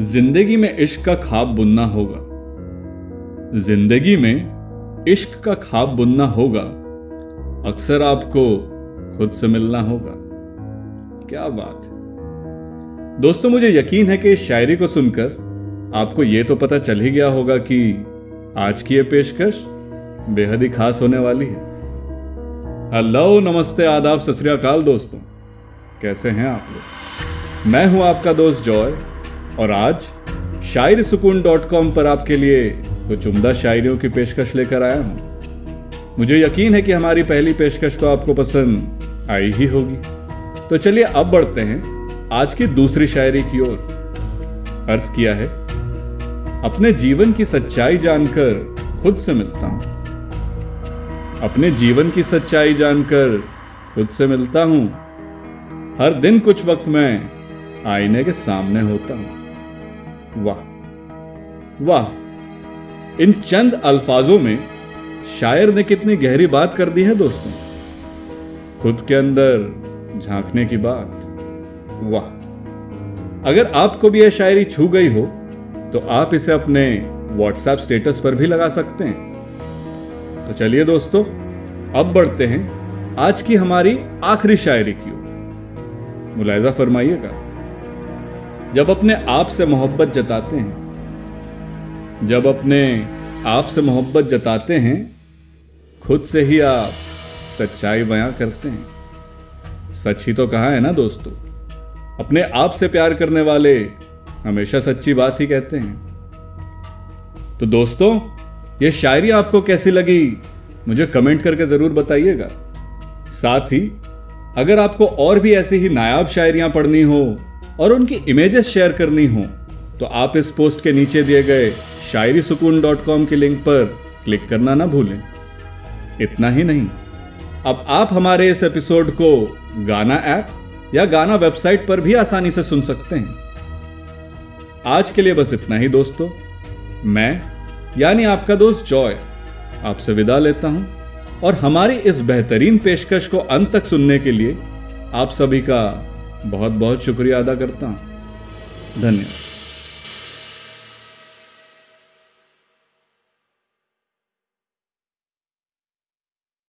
ज़िंदगी में इश्क का खाब बुनना होगा। ज़िंदगी में इश्क का खाब बुनना होगा। अक्सर आपको खुद से मिलना होगा। क्या बात है। दोस्तों, मुझे यकीन है कि इस शायरी को सुनकर आपको यह तो पता चल ही गया होगा कि आज की यह पेशकश बेहद ही खास होने वाली है। हेलो, नमस्ते, आदाब, सत दोस्तों। कैसे हैं आप लोग? मैं हूँ आपका दोस्त जॉय। और आज शायर सुकून डॉट कॉम पर आपके लिए कुछ उम्दा शायरियों की पेशकश लेकर आया हूँ। मुझे यकीन है कि हमारी पहली पेशकश तो आपको पसंद आई ही होगी। तो चलिए अब बढ़ते हैं आज की दूसरी शायरी की ओर। अर्ज़ किया है, अपने जीवन की सच्चाई जानकर खुद से मिलता हूँ। अपने जीवन की सच्चाई जानकर खुद से मिलता हूँ। हर दिन कुछ वक्त मैं आईने के सामने होता हूँ। वाह। वाह। इन चंद अल्फाजों में शायर ने कितनी गहरी बात कर दी है दोस्तों? खुद के अंदर झांकने की बात। वाह। अगर आपको भी यह शायरी छू गई हो तो आप इसे अपने व्हाट्सएप स्टेटस पर भी लगा सकते हैं। तो चलिए दोस्तों, अब बढ़ते हैं आज की हमारी आखिरी शायरी की ओर। मुलायजा फरमाइएगा। जब अपने आप से मोहब्बत जताते हैं, जब अपने आप से मोहब्बत जताते हैं, खुद से ही आप सच्चाई बयां करते हैं। सच ही तो कहा है ना दोस्तों? अपने आप से प्यार करने वाले हमेशा सच्ची बात ही कहते हैं। तो दोस्तों, ये शायरी आपको कैसी लगी, मुझे कमेंट करके ज़रूर बताइएगा। साथ ही, अगर आपको और भी ऐसी ही नायाब शायरियाँ पढ़नी हो और उनकी इमेजेस शेयर करनी हो तो आप इस पोस्ट के नीचे दिए गए शायरी सुकून डॉट कॉम के लिंक पर क्लिक करना ना भूलें। इतना ही नहीं, अब आप हमारे इस एपिसोड को गाना ऐप या गाना वेबसाइट पर भी आसानी से सुन सकते हैं। आज के लिए बस इतना ही दोस्तों। मैं, यानी आपका दोस्त जॉय आपसे विदा लेता हूँ और हमारी इस बेहतरीन पेशकश को अंत तक सुनने के लिए आप सभी का बहुत बहुत शुक्रिया अदा करता हूँ। धन्यवाद।